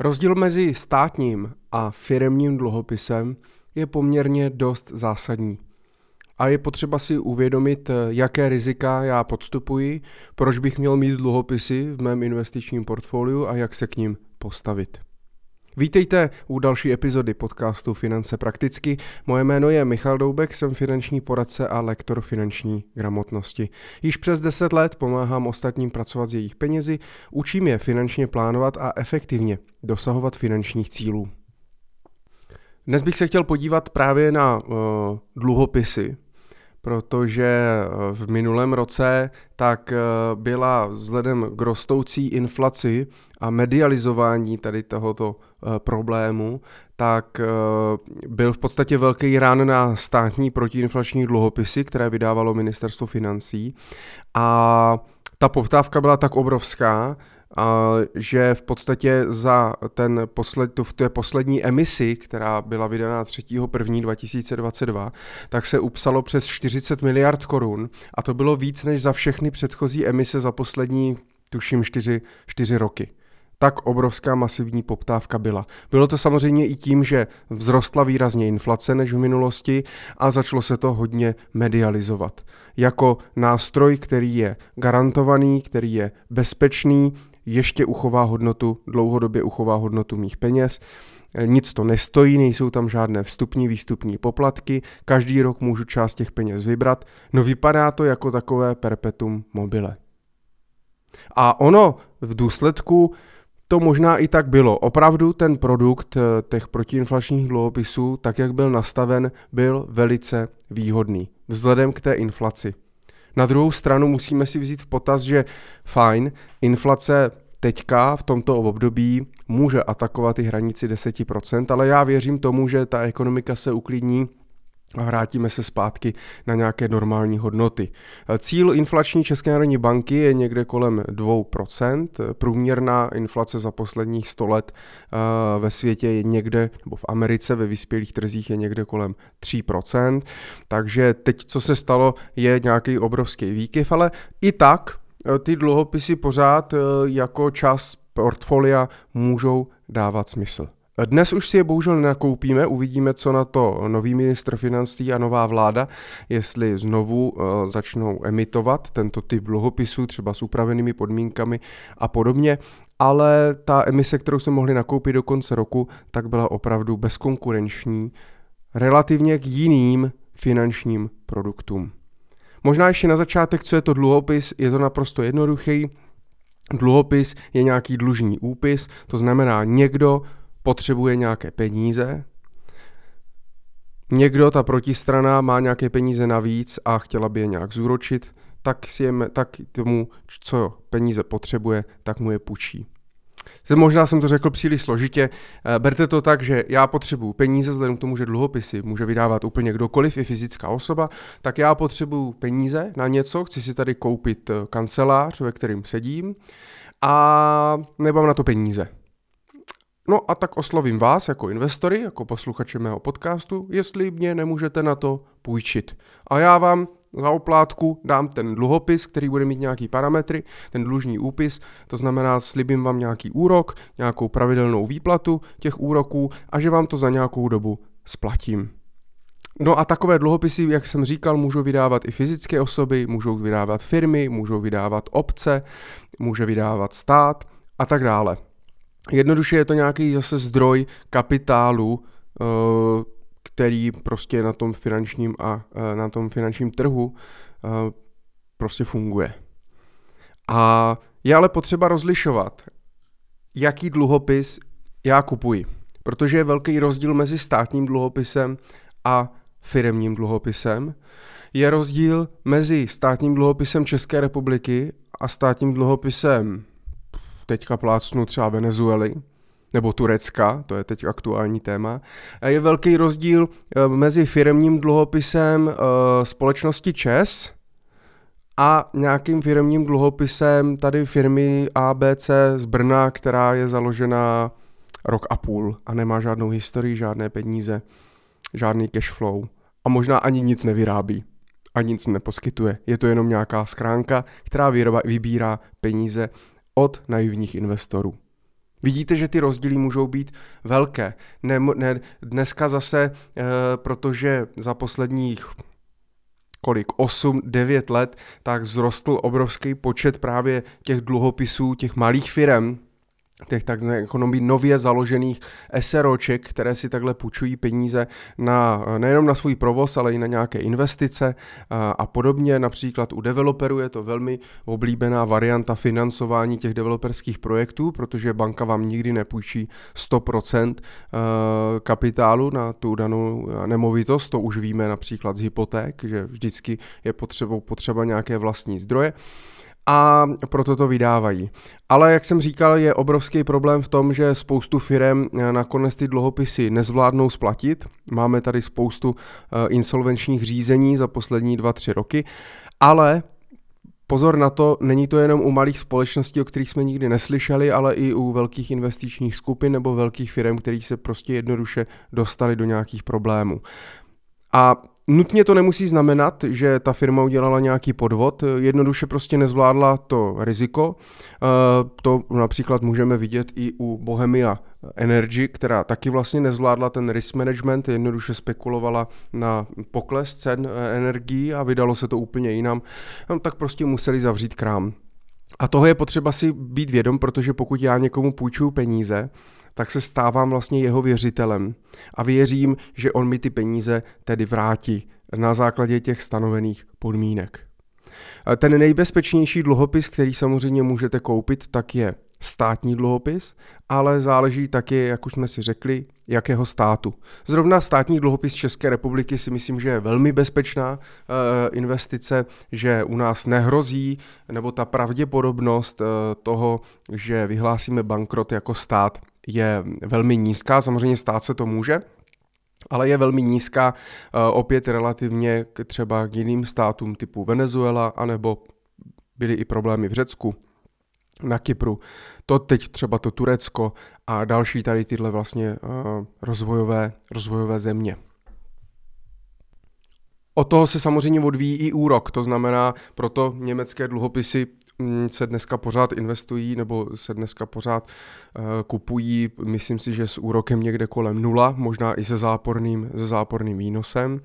Rozdíl mezi státním a firemním dluhopisem je poměrně dost zásadní. A je potřeba si uvědomit, jaké rizika já podstupuji, proč bych měl mít dluhopisy v mém investičním portfoliu a jak se k ním postavit. Vítejte u další epizody podcastu Finance prakticky. Moje jméno je Michal Doubek, jsem finanční poradce a lektor finanční gramotnosti. Již přes 10 let pomáhám ostatním pracovat s jejich penězi, učím je finančně plánovat a efektivně dosahovat finančních cílů. Dnes bych se chtěl podívat právě na uh, dluhopisy, protože eh, v minulém roce tak eh, byla vzhledem k rostoucí inflaci a medializování tady tohoto eh, problému, tak byl v podstatě velký rán na státní protiinflační dluhopisy, které vydávalo ministerstvo financí. A ta poptávka byla tak obrovská, že v podstatě za ten posled, v té poslední emisi, která byla vydaná 3.1.2022, tak se upsalo přes 40 miliard korun a to bylo víc než za všechny předchozí emise za poslední, tuším, 4, 4 roky tak obrovská masivní poptávka byla. Bylo to samozřejmě i tím, že vzrostla výrazně inflace než v minulosti a začalo se to hodně medializovat. Jako nástroj, který je garantovaný, který je bezpečný, ještě uchová hodnotu, dlouhodobě uchová hodnotu mých peněz. Eh, nic to nestojí, nejsou tam žádné vstupní, výstupní poplatky, každý rok můžu část těch peněz vybrat, no vypadá to jako takové perpetuum mobile. A ono v důsledku to možná i tak bylo. Opravdu ten produkt eh, těch protiinflačních dluhopisů, tak jak byl nastaven, byl velice výhodný vzhledem k té inflaci. Na druhou stranu musíme si vzít v potaz, že fajn, inflace teďka v tomto období může atakovat i hranici 10%, ale já věřím tomu, že ta ekonomika se uklidní a vrátíme se zpátky na nějaké normální hodnoty. Cíl inflační České národní banky je někde kolem 2%. Průměrná inflace za posledních 100 let eh, ve světě je někde, nebo v Americe ve vyspělých trzích je někde kolem 3%. Takže teď, co se stalo, je nějaký obrovský výkyv, ale i tak ty dluhopisy pořád jako část portfolia můžou dávat smysl. Dnes už si je bohužel nenakoupíme, uvidíme, co na to nový ministr financí a nová vláda, jestli znovu uh, začnou emitovat tento typ dluhopisů, třeba s upravenými podmínkami a podobně, ale ta emise, kterou jsme mohli nakoupit do konce roku, tak byla opravdu bezkonkurenční, relativně k jiným finančním produktům. Možná ještě na začátek, co je to dluhopis, je to naprosto jednoduchý. Dluhopis je nějaký dlužní úpis, to znamená někdo potřebuje nějaké peníze, někdo, ta protistrana, má nějaké peníze navíc a chtěla by je nějak zúročit, tak, si je, tak tomu, co peníze potřebuje, tak mu je půjčí. Možná jsem to řekl příliš složitě. Eh, berte to tak, že já potřebuju peníze, vzhledem k tomu, že dluhopisy může vydávat úplně kdokoliv, i fyzická osoba, tak já potřebuju peníze na něco, chci si tady koupit eh, kancelář, ve kterým sedím, a nemám na to peníze. No a tak oslovím vás jako investory, jako posluchače mého podcastu, jestli mě nemůžete na to půjčit. A já vám za oplátku dám ten dluhopis, který bude mít nějaký parametry, ten dlužní úpis, to znamená slibím vám nějaký úrok, nějakou pravidelnou výplatu těch úroků a že vám to za nějakou dobu splatím. No a takové dluhopisy, jak jsem říkal, můžou vydávat i fyzické osoby, můžou vydávat firmy, můžou vydávat obce, může vydávat stát a tak dále. Jednoduše je to nějaký zase zdroj kapitálu, eh, který prostě na tom finančním a eh, na tom finančním trhu eh, prostě funguje. A je ale potřeba rozlišovat, jaký dluhopis já kupuji. Protože je velký rozdíl mezi státním dluhopisem a firemním dluhopisem. Je rozdíl mezi státním dluhopisem České republiky a státním dluhopisem teďka plácnu třeba Venezuely, nebo Turecka, to je teď aktuální téma. Je velký rozdíl eh, mezi firmním dluhopisem eh, společnosti ČES a nějakým firmním dluhopisem tady firmy ABC z Brna, která je založena rok a půl a nemá žádnou historii, žádné peníze, žádný cash flow a možná ani nic nevyrábí a nic neposkytuje. Je to jenom nějaká schránka, která vybírá peníze od naivních investorů. Vidíte, že ty rozdíly můžou být velké. Ne, ne, dneska zase, e, protože za posledních kolik, 8, 9 let, tak vzrostl obrovský počet právě těch dluhopisů, těch malých firm, těch takzvaných ekonomí nově založených SROček, které si takhle půjčují peníze na, nejenom na svůj provoz, ale i na nějaké investice a, a podobně. Například u developerů je to velmi oblíbená varianta financování těch developerských projektů, protože banka vám nikdy nepůjčí 100% kapitálu na tu danou nemovitost, to už víme například z hypoték, že vždycky je potřebou potřeba nějaké vlastní zdroje a proto to vydávají. Ale jak jsem říkal, je obrovský problém v tom, že spoustu firm eh, nakonec ty dluhopisy nezvládnou splatit. Máme tady spoustu eh, insolvenčních řízení za poslední 2-3 roky, ale Pozor na to, není to jenom u malých společností, o kterých jsme nikdy neslyšeli, ale i u velkých investičních skupin nebo velkých firm, které se prostě jednoduše dostali do nějakých problémů. A Nutně to nemusí znamenat, že ta firma udělala nějaký podvod, jednoduše prostě nezvládla to riziko. Eh, to například můžeme vidět i u Bohemia Energy, která taky vlastně nezvládla ten risk management, jednoduše spekulovala na pokles cen eh, energií a vydalo se to úplně jinam, no, tak prostě museli zavřít krám. A toho je potřeba si být vědom, protože pokud já někomu půjčuju peníze, tak se stávám vlastně jeho věřitelem a věřím, že on mi ty peníze tedy vrátí na základě těch stanovených podmínek. Ten nejbezpečnější dluhopis, který samozřejmě můžete koupit, tak je státní dluhopis, ale záleží taky, jak už jsme si řekli, jakého státu. Zrovna státní dluhopis České republiky si myslím, že je velmi bezpečná e, investice, že u nás nehrozí, nebo ta pravděpodobnost e, toho, že vyhlásíme bankrot jako stát, je velmi nízká. Samozřejmě stát se to může, ale je velmi nízká eh, opět relativně k třeba k jiným státům typu Venezuela, anebo byly i problémy v Řecku, na Kypru, to teď třeba to Turecko a další tady tyhle vlastně uh, rozvojové, rozvojové země. Od toho se samozřejmě odvíjí i úrok, to znamená, proto německé dluhopisy se dneska pořád investují nebo se dneska pořád uh, kupují, myslím si, že s úrokem někde kolem nula, možná i se záporným, se záporným výnosem.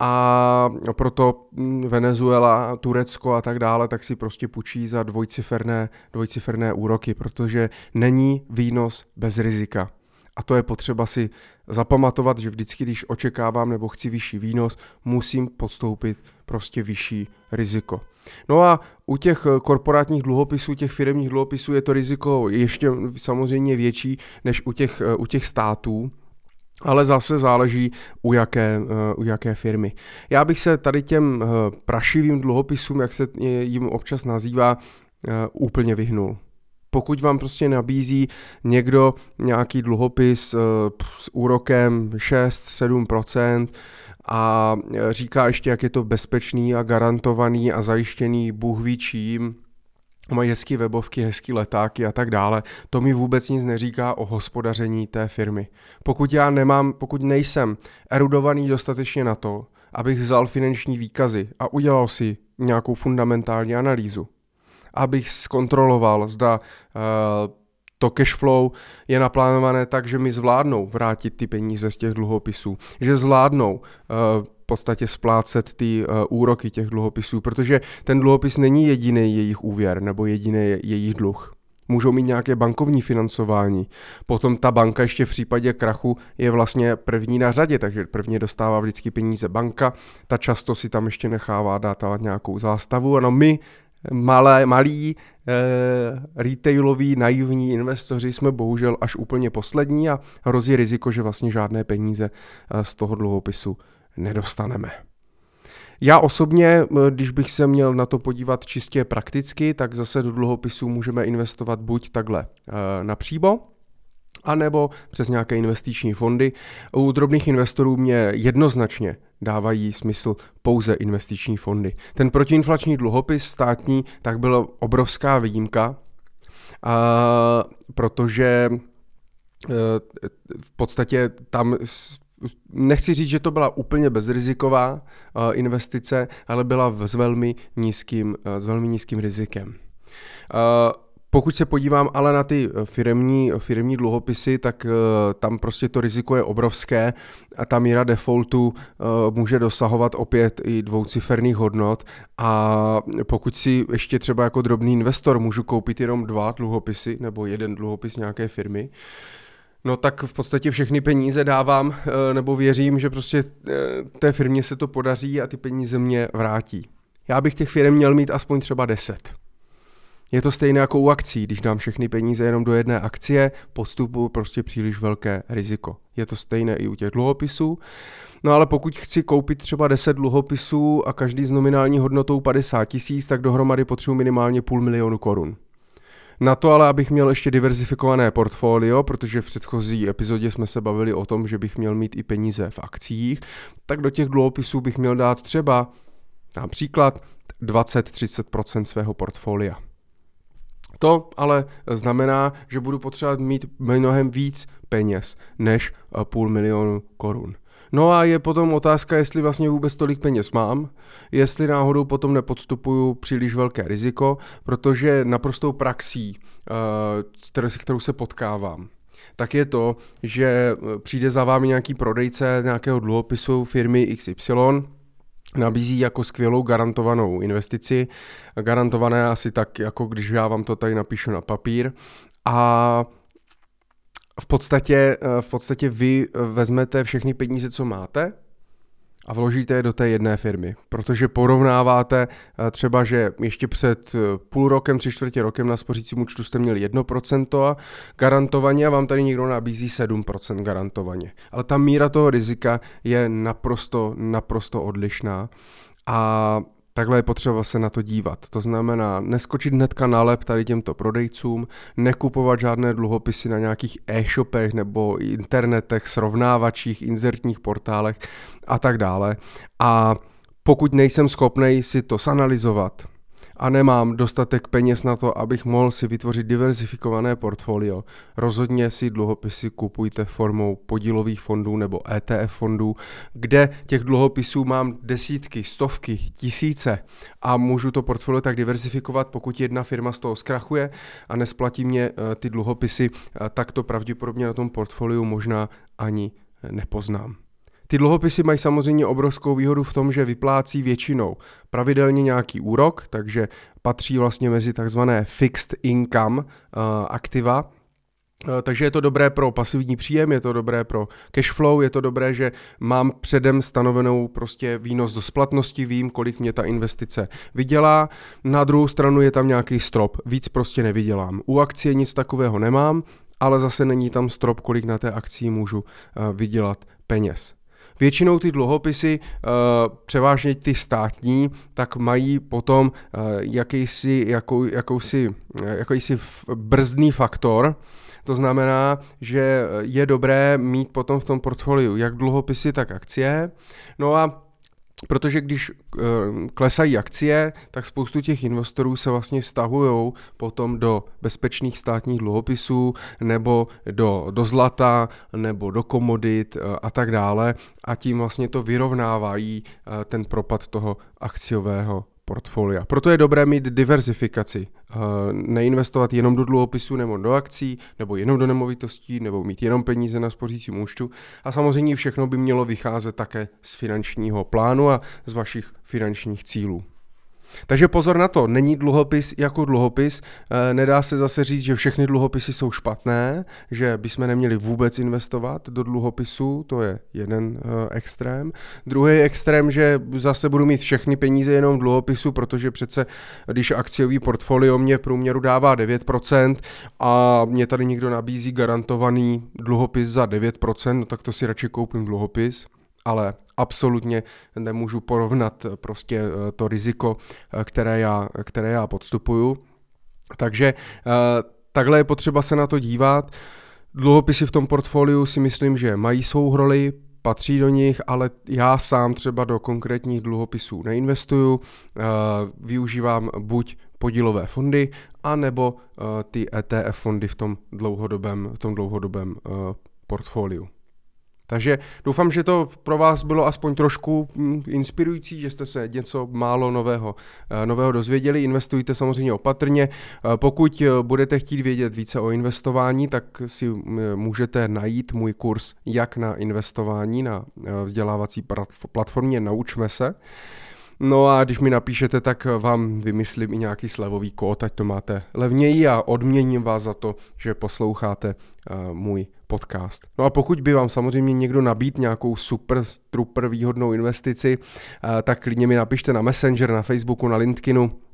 A proto mm, Venezuela, Turecko a tak dále, tak si prostě půjčí za dvojciferné, dvojciferné úroky, protože není výnos bez rizika. A to je potřeba si zapamatovat, že vždycky, když očekávám nebo chci vyšší výnos, musím podstoupit prostě vyšší riziko. No a u těch korporátních dluhopisů, těch firmních dluhopisů je to riziko ještě samozřejmě větší než u těch, u těch států, ale zase záleží u jaké, u jaké firmy. Já bych se tady těm prašivým dluhopisům, jak se jim občas nazývá, úplně vyhnul pokud vám prostě nabízí někdo nějaký dluhopis eh, s úrokem 6-7% a eh, říká ještě, jak je to bezpečný a garantovaný a zajištěný Bůh ví čím, mají hezké webovky, hezké letáky a tak dále. To mi vůbec nic neříká o hospodaření té firmy. Pokud já nemám, pokud nejsem erudovaný dostatečně na to, abych vzal finanční výkazy a udělal si nějakou fundamentální analýzu, abych zkontroloval, zda uh, to cash flow je naplánované tak, že mi zvládnou vrátit ty peníze z těch dluhopisů, že zvládnou uh, v podstatě splácet ty uh, úroky těch dluhopisů, protože ten dluhopis není jediný jejich úvěr nebo jediný jejich dluh. Můžou mít nějaké bankovní financování. Potom ta banka ještě v případě krachu je vlastně první na řadě, takže prvně dostává vždycky peníze banka, ta často si tam ještě nechává dát nějakou zástavu. Ano, my malé, malí eh, retailoví naivní investoři jsme bohužel až úplně poslední a hrozí riziko, že vlastně žádné peníze eh, z toho dluhopisu nedostaneme. Já osobně, eh, když bych se měl na to podívat čistě prakticky, tak zase do dluhopisů můžeme investovat buď takhle na příbo, anebo přes nějaké investiční fondy. U drobných investorů mě jednoznačně dávají smysl pouze investiční fondy. Ten protiinflační dluhopis státní tak byla obrovská výjimka, a, protože e, v podstatě tam nechci říct, že to byla úplně bezriziková e, investice, ale byla s velmi nízkým, e, s velmi nízkým rizikem. Pokud se podívám ale na ty firmní, firmní dluhopisy, tak tam prostě to riziko je obrovské a ta míra defaultu může dosahovat opět i dvouciferných hodnot a pokud si ještě třeba jako drobný investor můžu koupit jenom dva dluhopisy nebo jeden dluhopis nějaké firmy, no tak v podstatě všechny peníze dávám eh, nebo věřím, že prostě eh, té firmě se to podaří a ty peníze mě vrátí. Já bych těch firm měl mít aspoň třeba 10. Je to stejné jako u akcí, když dám všechny peníze jenom do jedné akcie, postupu prostě příliš velké riziko. Je to stejné i u těch dluhopisů. No ale pokud chci koupit třeba 10 dluhopisů a každý s nominální hodnotou 50 tisíc, tak dohromady potřebuji minimálně půl milionu korun. Na to ale, abych měl ještě diverzifikované portfolio, protože v předchozí epizodě jsme se bavili o tom, že bych měl mít i peníze v akcích, tak do těch dluhopisů bych měl dát třeba například 20-30% svého portfolia. To ale znamená, že budu potřebovat mít mnohem víc peněz než půl milionu korun. No a je potom otázka, jestli vlastně vůbec tolik peněz mám, jestli náhodou potom nepodstupuju příliš velké riziko, protože naprostou praxí, eh, s kterou se potkávám, tak je to, že eh, přijde za vámi nějaký prodejce nějakého dluhopisu firmy XY, nabízí jako skvělou garantovanou investici, garantované asi tak, jako když já vám to tady napíšu na papír. A v podstatě, eh, v podstatě vy eh, vezmete všechny peníze, co máte, a vložíte je do té jedné firmy, protože porovnáváte eh, třeba, že ještě před půl rokem, tři čtvrtě rokem na spořícím účtu jste měli 1% garantovaně a vám tady někdo nabízí 7% garantovaně. Ale ta míra toho rizika je naprosto, naprosto odlišná a Takhle je potřeba se na to dívat. To znamená neskočit hnedka na lep tady těmto prodejcům, nekupovat žádné dluhopisy na nějakých e-shopech nebo internetech, srovnávačích, inzertních portálech a tak dále. A pokud nejsem schopný si to sanalizovat, a nemám dostatek peněz na to, abych mohl si vytvořit diversifikované portfolio, rozhodně si dluhopisy kupujte formou podílových fondů nebo ETF fondů, kde těch dluhopisů mám desítky, stovky, tisíce a můžu to portfolio tak diversifikovat, pokud jedna firma z toho zkrachuje a nesplatí mě eh, ty dluhopisy, eh, tak to pravděpodobně na tom portfoliu možná ani nepoznám. Ty dluhopisy mají samozřejmě obrovskou výhodu v tom, že vyplácí většinou pravidelně nějaký úrok, takže patří vlastně mezi takzvané fixed income uh, aktiva, eh, takže je to dobré pro pasivní příjem, je to dobré pro cash flow, je to dobré, že mám předem stanovenou prostě výnos do splatnosti, vím, kolik mě ta investice vydělá. Na druhou stranu je tam nějaký strop, víc prostě nevydělám. U akcie nic takového nemám, ale zase není tam strop, kolik na té akci můžu eh, vydělat peněz. Většinou ty dluhopisy, eh, převážně ty státní, tak mají potom eh, jakýsi, jakou, jakousi, eh, jakýsi brzdný faktor, to znamená, že je dobré mít potom v tom portfoliu jak dluhopisy, tak akcie. No a Protože když uh, klesají akcie, tak spoustu těch investorů se vlastně stahují potom do bezpečných státních dluhopisů nebo do, do zlata nebo do komodit uh, a tak dále. A tím vlastně to vyrovnávají uh, ten propad toho akciového portfolia. Proto je dobré mít diverzifikaci, eh, neinvestovat jenom do dluhopisů nebo do akcí, nebo jenom do nemovitostí, nebo mít jenom peníze na spořícím účtu. A samozřejmě všechno by mělo vycházet také z finančního plánu a z vašich finančních cílů. Takže pozor na to, není dluhopis jako dluhopis, eh, nedá se zase říct, že všechny dluhopisy jsou špatné, že bychom neměli vůbec investovat do dluhopisů, to je jeden eh, extrém. Druhý extrém, že zase budu mít všechny peníze jenom v dluhopisu, protože přece, když akciový portfolio mě průměru dává 9% a mě tady někdo nabízí garantovaný dluhopis za 9%, no tak to si radši koupím dluhopis ale absolutně nemůžu porovnat prostě eh, to riziko, eh, které já, které já podstupuju. Takže eh, takhle je potřeba se na to dívat. Dluhopisy v tom portfoliu si myslím, že mají svou roli, patří do nich, ale já sám třeba do konkrétních dluhopisů neinvestuju, využívám buď podílové fondy, anebo ty ETF fondy v tom dlouhodobém, v tom dlouhodobém portfoliu. Takže doufám, že to pro vás bylo aspoň trošku hm, inspirující, že jste se něco málo nového, eh, nového dozvěděli. Investujte samozřejmě opatrně. Eh, pokud eh, budete chtít vědět více o investování, tak si můžete najít můj kurz Jak na investování na vzdělávací platformě Naučme se. No a když mi napíšete, tak vám vymyslím i nějaký slevový kód, ať to máte levněji a odměním vás za to, že posloucháte uh, můj podcast. No a pokud by vám samozřejmě někdo nabít nějakou super, super výhodnou investici, uh, tak klidně mi napište na Messenger, na Facebooku, na LinkedInu, Eh,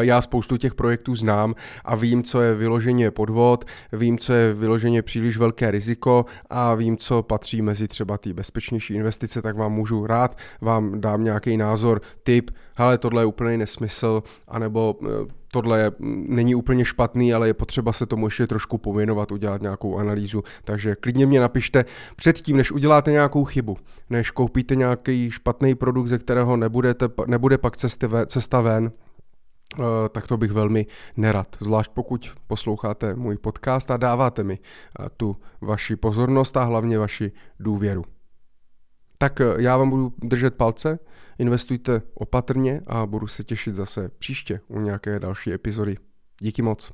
já spoustu těch projektů znám a vím, co je vyloženě podvod, vím, co je vyloženě příliš velké riziko a vím, co patří mezi třeba ty bezpečnější investice, tak vám můžu rád, vám dám nějaký názor, tip, hele, tohle je úplný nesmysl, anebo eh, tohle je, mm, není úplně špatný, ale je potřeba se tomu ještě trošku pověnovat, udělat nějakou analýzu. Takže klidně mě napište předtím, než uděláte nějakou chybu, než koupíte nějaký špatný produkt, ze kterého nebudete, nebude pak cesta ven, Eh, tak to bych velmi nerad. Zvlášť pokud posloucháte můj podcast a dáváte mi eh, tu vaši pozornost a hlavně vaši důvěru. Tak eh, já vám budu držet palce, investujte opatrně a budu se těšit zase příště u nějaké další epizody. Díky moc.